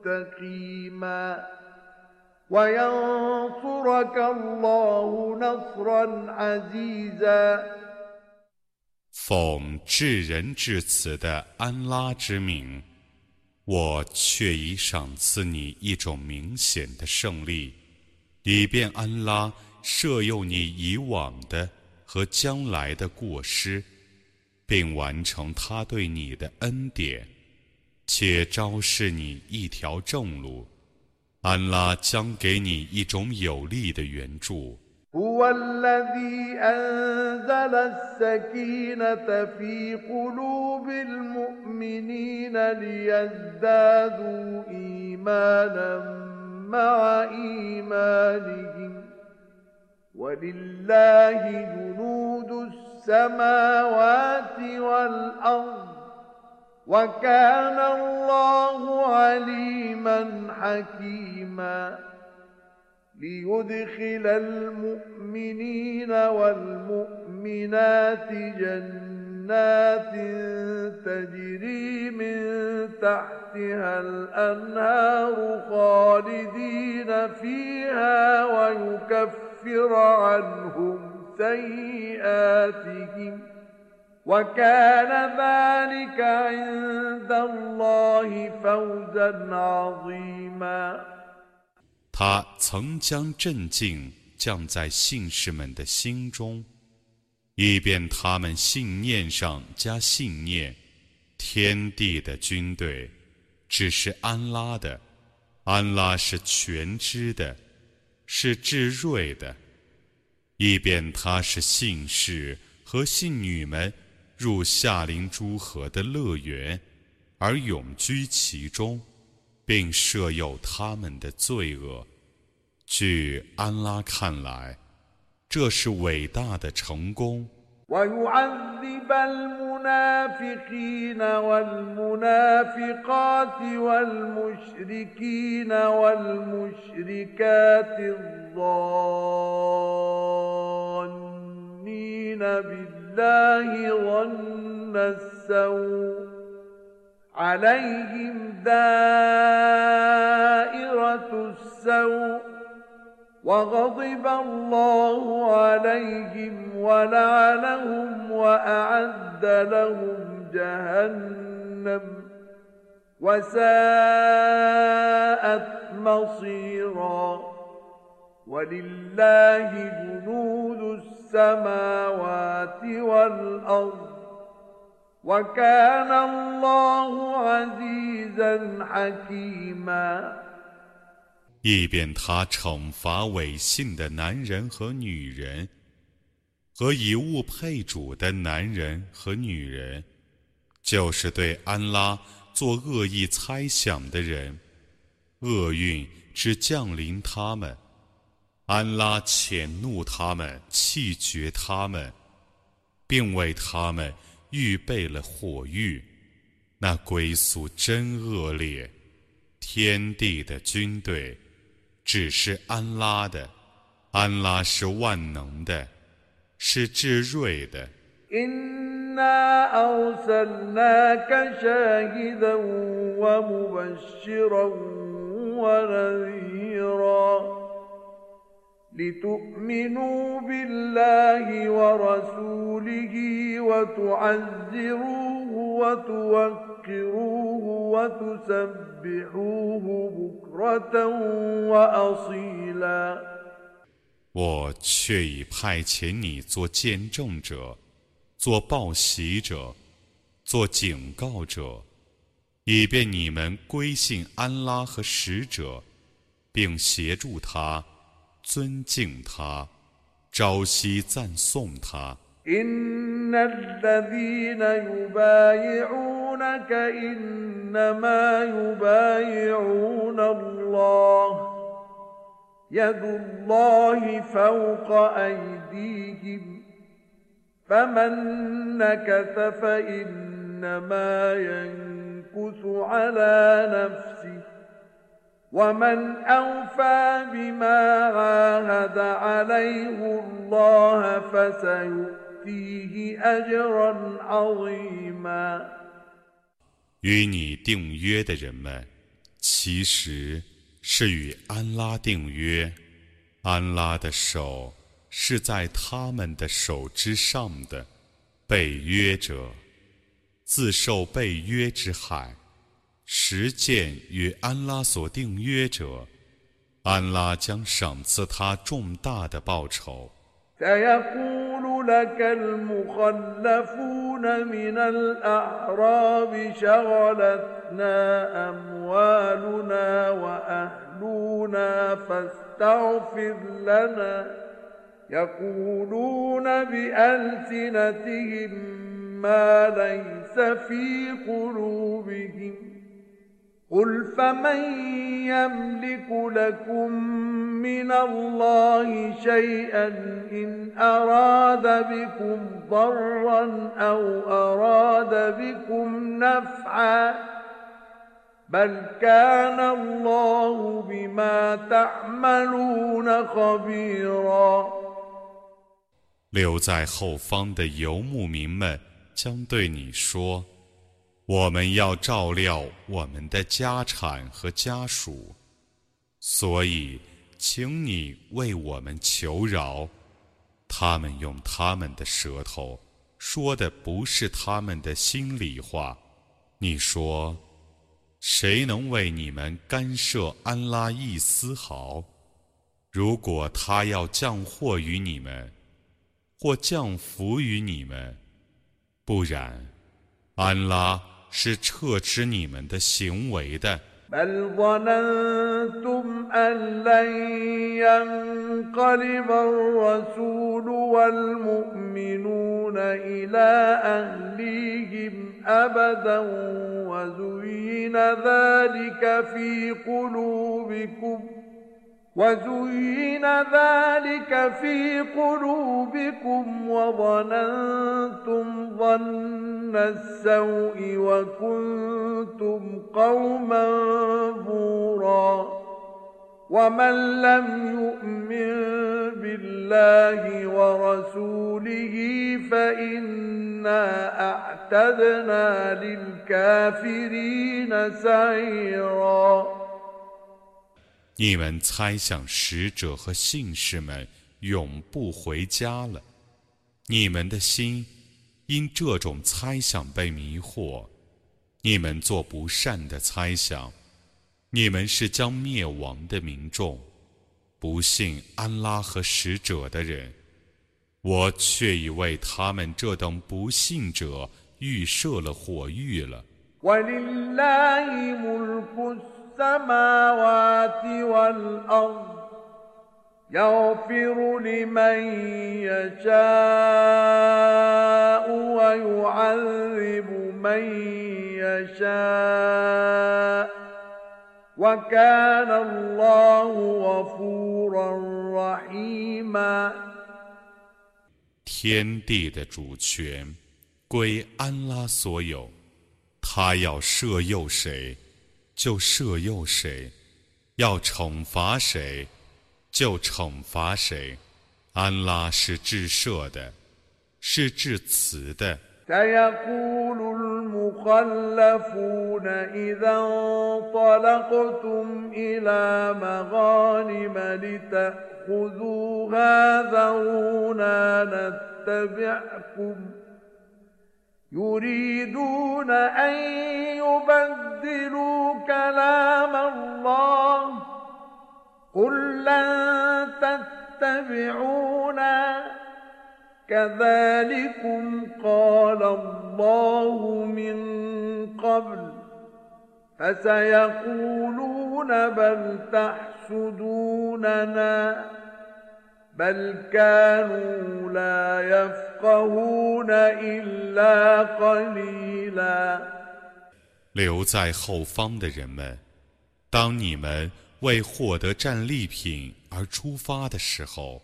مستقيما وينصرك الله نصرا عزيزا 奉至仁至慈的安拉之名，我却已赏赐你一种明显的胜利，以便安拉赦宥你以往的和将来的过失，并完成他对你的恩典， 且昭示你一条正路。安拉将给你一种有力的援助。هو الذي أنزل السكينة في قلوب المؤمنين ليزدادوا إيمانا مع إيمانهم ولله جنود السماوات والأرض وكان الله عليما حكيما ليدخل المؤمنين والمؤمنات جنات تجري من تحتها الأنهار خالدين فيها ويكفر عنهم سيئاتهم وكان ذلك عند الله فوزا عظيما 他曾将镇静降在信士们的心中，以便他们信念上加信念。天地的军队只是安拉的，安拉是全知的，是至睿的。以便他是信士和信女们 入夏林诸河的乐园，而永居其中，并设有他们的罪恶。据安拉看来，这是伟大的成功。ويعذب المنافقين والمنافقات والمشركين والمشركات الظانين بالله ظن السوء عليهم دائرة السوء وغضب الله عليهم ولعنهم وأعد لهم جهنم وساءت مصيرا ولله جنود السماوات والأرض وكان الله عزيزا حكيما 以便他惩罚违信的男人和女人，和以物配主的男人和女人，就是对安拉做恶意猜想的人，厄运只降临他们， 安拉谴怒他们，气绝他们，并为他们预备了火狱，那归宿真恶劣，天地的军队。只是安拉的，安拉是万能的，是至睿的。إنا أرسلناك شاهدا ومبشرا ونذيرا لتؤمنوا بالله ورسوله وتعزروه وتوكروه وتسبحوه 我却已派遣你做见证者，做报喜者，做警告者，以便你们归信安拉和使者，并协助他， 尊敬他，朝夕赞颂他。 يبايعونك إنما يبايعون الله يد الله فوق أيديهم فمن نكث فإنما ينكث على نفسه ومن أوفى بما عاهد عليه الله فسيؤتيه أجرا عظيما 与你订约的人们，其实是与安拉订约，安拉的手是在他们的手之上的，被约者自受被约之害。 实践与安拉所订约者，安拉将赏赐他重大的报酬。سيقول لك المخلفون من الأعراب شغلتنا أموالنا وأهلنا فاستغفر لنا يقولون بألسنتهم ما ليس في قلوبهم قل فمن يملك لكم من الله شيئا إن أراد بكم ضرا أو أراد بكم نفعا بل كان الله بما تعملون خبيرا 留在后方的游牧民们将对你说。 我们要照料我们的家产和家属，所以，请你为我们求饶。他们用他们的舌头说的不是他们的心里话。你说，谁能为你们干涉安拉一丝毫？如果他要降祸于你们，或降福于你们，不然，安拉。是撤之你们的行为的。بل ظننتم أن لن ينقلب الرسول والمؤمنون إلى أهليهم أبدا وزين ذلك في قلوبكم ۖ وزين ذلك في قلوبكم وظننتم ظن السوء وكنتم قوما بورا ومن لم يؤمن بالله ورسوله فإنا أعتدنا للكافرين سعيرا 你们猜想使者和信士们永不回家了，你们的心因这种猜想被迷惑，你们做不善的猜想，你们是将灭亡的民众，不信安拉和使者的人，我却已为他们这等不信者预设了火狱了。السماوات والأرض يغفر لمن يشاء ويعذب من يشاء وكان الله غفورا رحيما 天地的主权归安拉所有，他要赦宥谁？ 就赦诱谁，要惩罚谁，就惩罚谁。安拉是至赦的，是至慈的。يريدون أن يبدلوا كلام الله. قل لن تتبعونا. كذلكم قال الله من قبل. فسيقولون بل تحسدوننا. بل كانوا لا يفقهون إلا قليلا 留在后方的人们，当你们为获得战利品而出发的时候，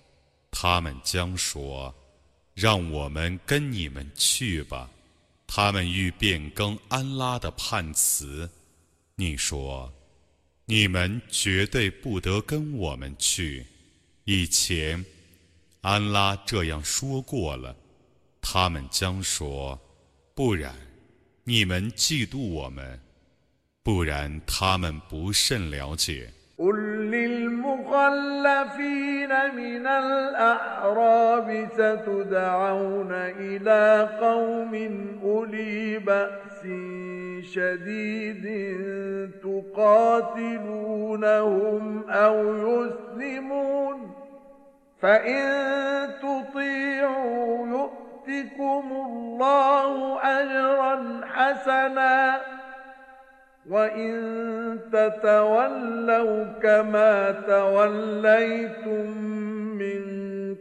他们将说：“让我们跟你们去吧。”他们欲变更安拉的判词，你说：“你们绝对不得跟我们去。” 以前，安拉这样说过了。他们将说：“不然，你们嫉妒我们；不然，他们不甚了解。” قل للمخلفين من الأعراب ستدعون إلى قوم أولي بأس شديد تقاتلونهم أو يسلمون فإن تطيعوا يؤتكم الله أجرا حسنا وإن تتولوا كما توليتم من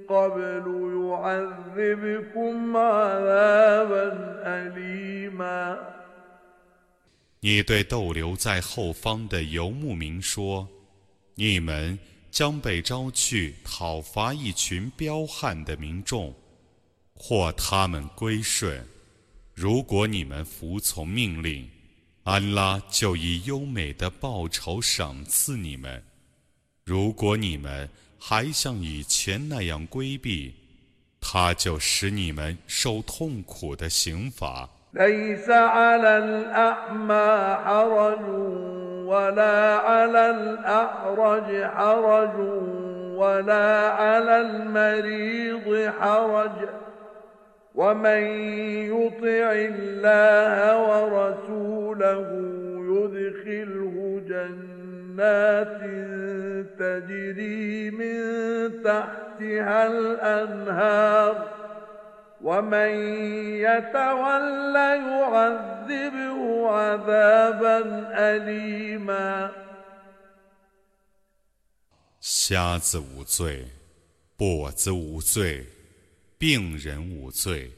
قبل يعذبكم عذابا أليما 你对逗留在后方的游牧民说：“你们 将被招去讨伐一群彪悍的民众，或他们归顺。如果你们服从命令。”安拉就以优美的报酬赏赐你们。如果你们还像以前那样规避，他就使你们受痛苦的刑罚。ولا على الأعرج حرج ولا على المريض حرج ومن يطع الله ورسوله يدخله جنات تجري من تحتها الأنهار ومن يتول يعذبه عذابا اليما 瞎子无罪，跛子无罪。病人无罪，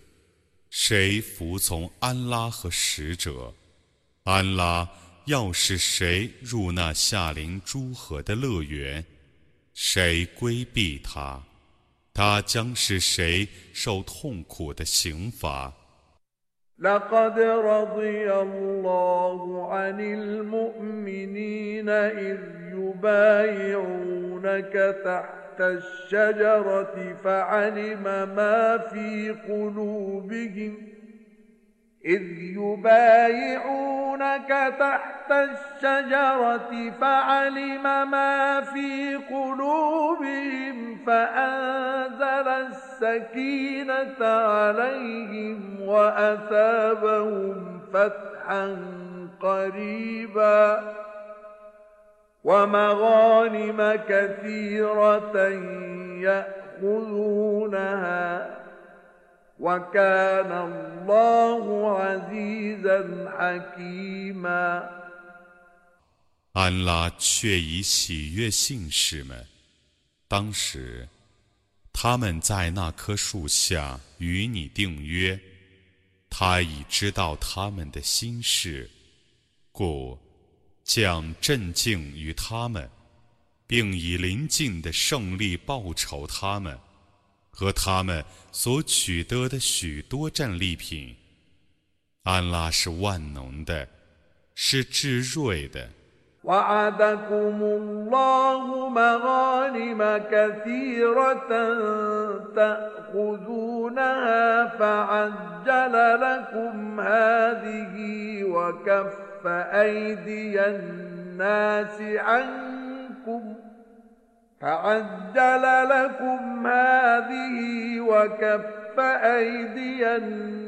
谁服从安拉和使者？安拉要是谁入那夏临诸河的乐园，谁规避他， 他将是谁受痛苦的刑罚。الشجرة فعلم ما في قلوبهم إذ يبايعونك تحت الشجرة فعلم ما في قلوبهم فأنزل السكينة عليهم وأثابهم فتحا قريبا 安拉却已喜悦信士们。当时， 他们在那棵树下与你订约，他已知道他们的心事，故。将镇静于他们，并以临近的胜利报酬他们和他们所取得的许多战利品。安拉是万能的，是至睿的。وعدكم الله مغانم كثيرة تأخذونها فعجل لكم هذه وكف أيدي الناس عنكم فعجل لكم هذه وكف أيدي الناس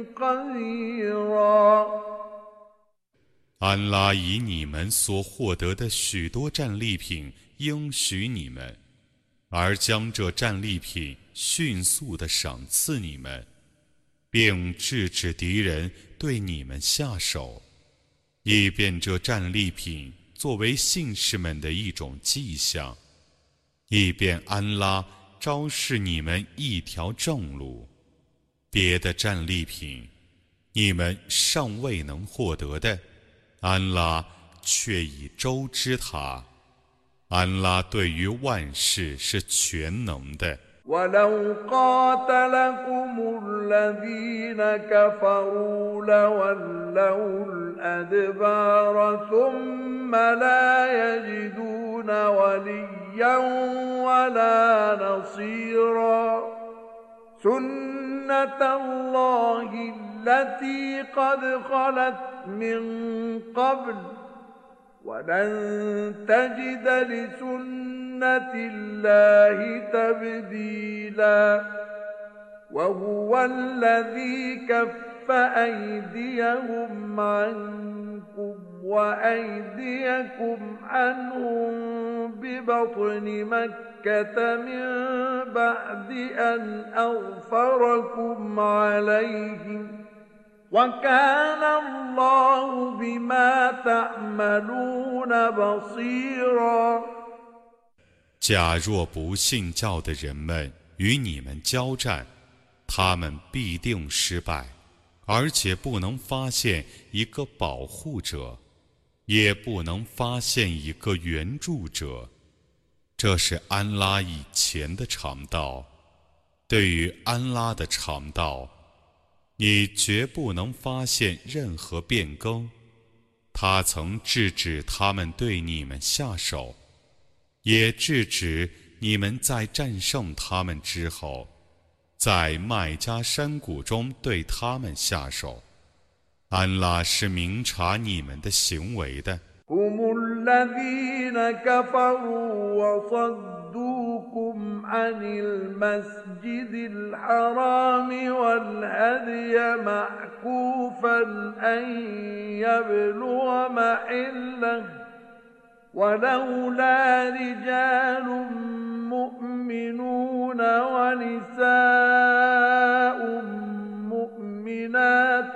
安拉以你们所获得的许多战利品应许你们，而将这战利品迅速地赏赐你们，并制止敌人对你们下手，以便这战利品作为信士们的一种迹象，以便安拉昭示你们一条正路。别的战利品，你们尚未能获得的。安拉却已周知他，安拉对于万事是全能的。ولو قاتلكم الذين كفروا لولوا الأدبار ثم لا يجدون وليا ولا نصيرا سنة الله التي قد خلت من قبل ولن تجد لسنة الله تبديلا وهو الذي كف أيديهم عنكم وأيديكم عنهم ببطن مكة من بعد أن أغفركم عليهم 假若不信教的人们与你们交战，他们必定失败，而且不能发现一个保护者，也不能发现一个援助者。这是安拉以前的肠道，对于安拉的肠道。你绝不能发现任何变更。他曾制止他们对你们下手，也制止你们在战胜他们之后，在麦加山谷中对他们下手。安拉是明察你们的行为的。صدوكم عن المسجد الحرام والهدي معكوفا أن يبلغ محله ولولا رجال مؤمنون ونساء مؤمنات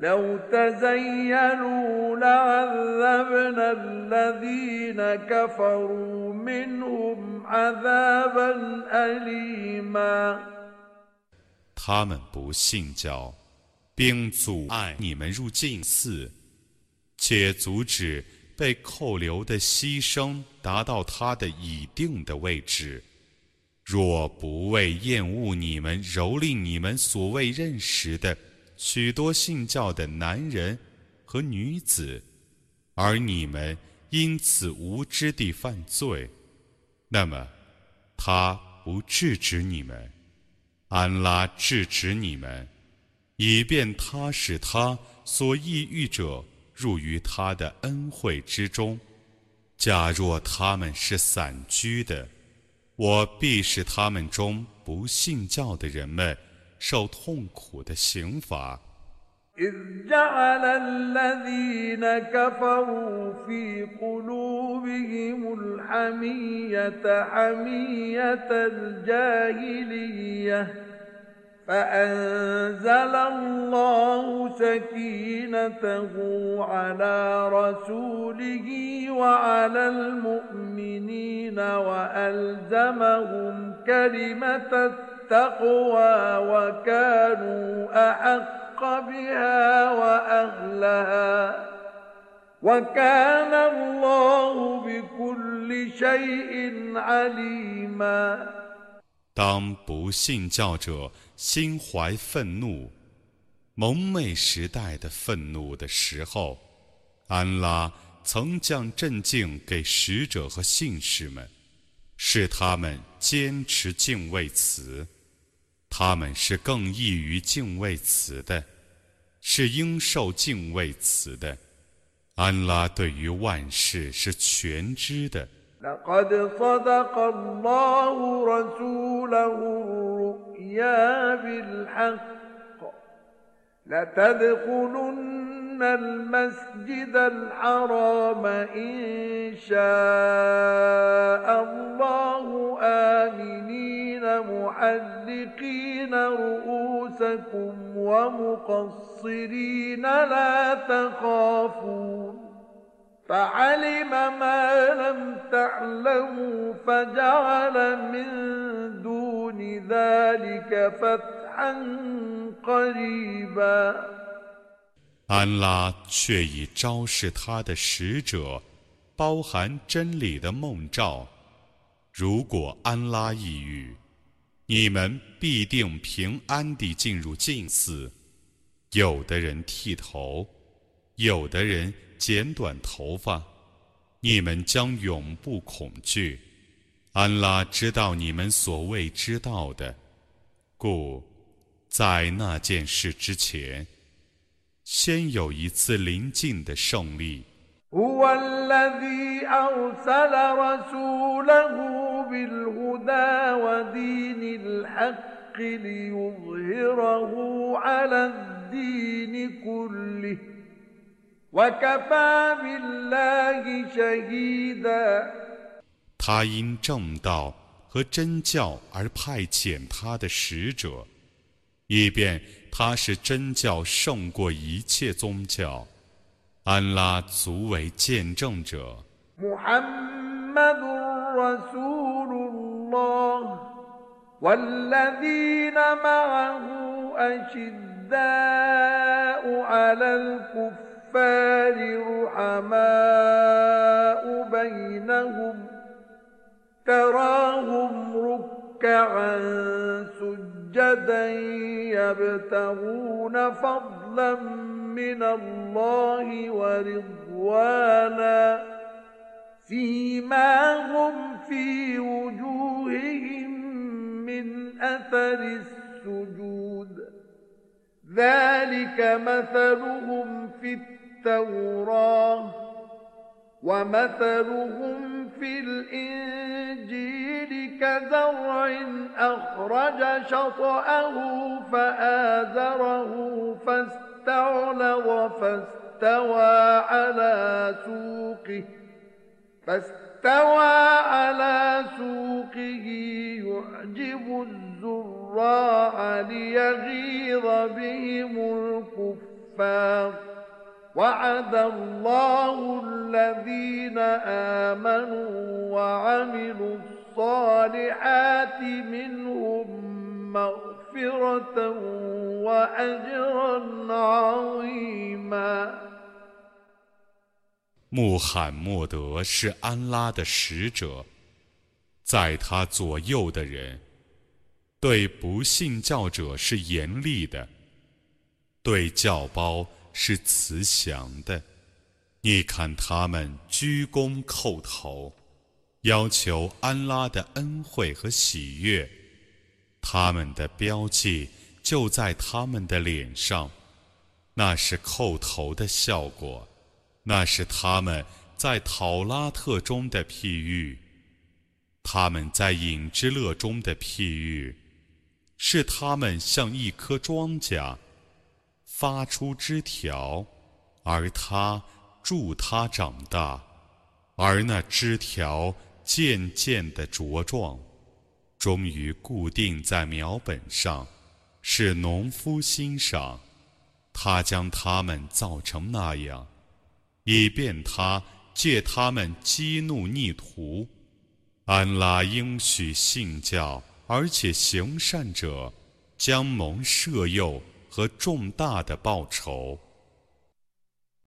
لو تزينوا لعذبنا الذين كفروا منهم عذابا أليما 他们不信教，并阻碍你们入境寺，且阻止被扣留的牺牲达到他的已定的位置。若不为厌恶你们蹂躏你们所谓认识的。 许多信教的男人和女子，而你们因此无知地犯罪，那么他不制止你们，安拉制止你们，以便他使他所抑郁者入于他的恩惠之中。假若他们是散居的，我必使他们中不信教的人们。受痛苦的刑罚。إذ جعل الذين كفروا في قلوبهم الحمية حمية الجاهلية فأنزل الله سكينته على رسوله وعلى المؤمنين وألزمهم كلمة 当不信教者心怀愤怒、蒙昧时代的愤怒的时候，安拉曾将镇静给使者和信士们。是他们坚持敬畏词，他们是更易于敬畏词的，是应受敬畏词的。安拉对于万事是全知的。لتدخلن المسجد الحرام إن شاء الله آمنين محلقين رؤوسكم ومقصرين لا تخافون فعلم ما لم تعلموا فجعل من دون ذلك فتحا 安拉却已昭示他的使者，包含真理的梦兆。如果安拉抑郁，你们必定平安地进入禁寺。有的人剃头，有的人 剪短头发，你们将永不恐惧。安拉知道你们所未知道的，故。在那件事之前，先有一次临近的胜利。他因正道和真教而派遣他的使者。以便他是真教胜过一切宗教，安拉足为见证者。سجدا يبتغون فضلا من الله ورضوانا فيما هم في وجوههم من أثر السجود. ذلك مثلهم في التوراة ومثلهم في الإنجيل كزرع أخرج شطأه فآزره فاستعلظ فاستوى على سوقه فاستوى على سوقه يعجب الزراع ليغيظ بهم الكفار. 穆罕默德是安拉的使者，在他左右的人对不信教者是严厉的，对教包。是慈祥的，你看他们鞠躬叩头，要求安拉的恩惠和喜悦，他们的标记就在他们的脸上，那是叩头的效果，那是他们在讨拉特中的譬喻，他们在隐之乐中的譬喻，是他们像一颗庄稼。发出枝条，而它助它长大，而那枝条渐渐的茁壮，终于固定在苗本上，是农夫欣赏。他将它们造成那样，以便他借他们激怒逆徒。安拉应许信教而且行善者，将蒙赦宥。和重大的报酬。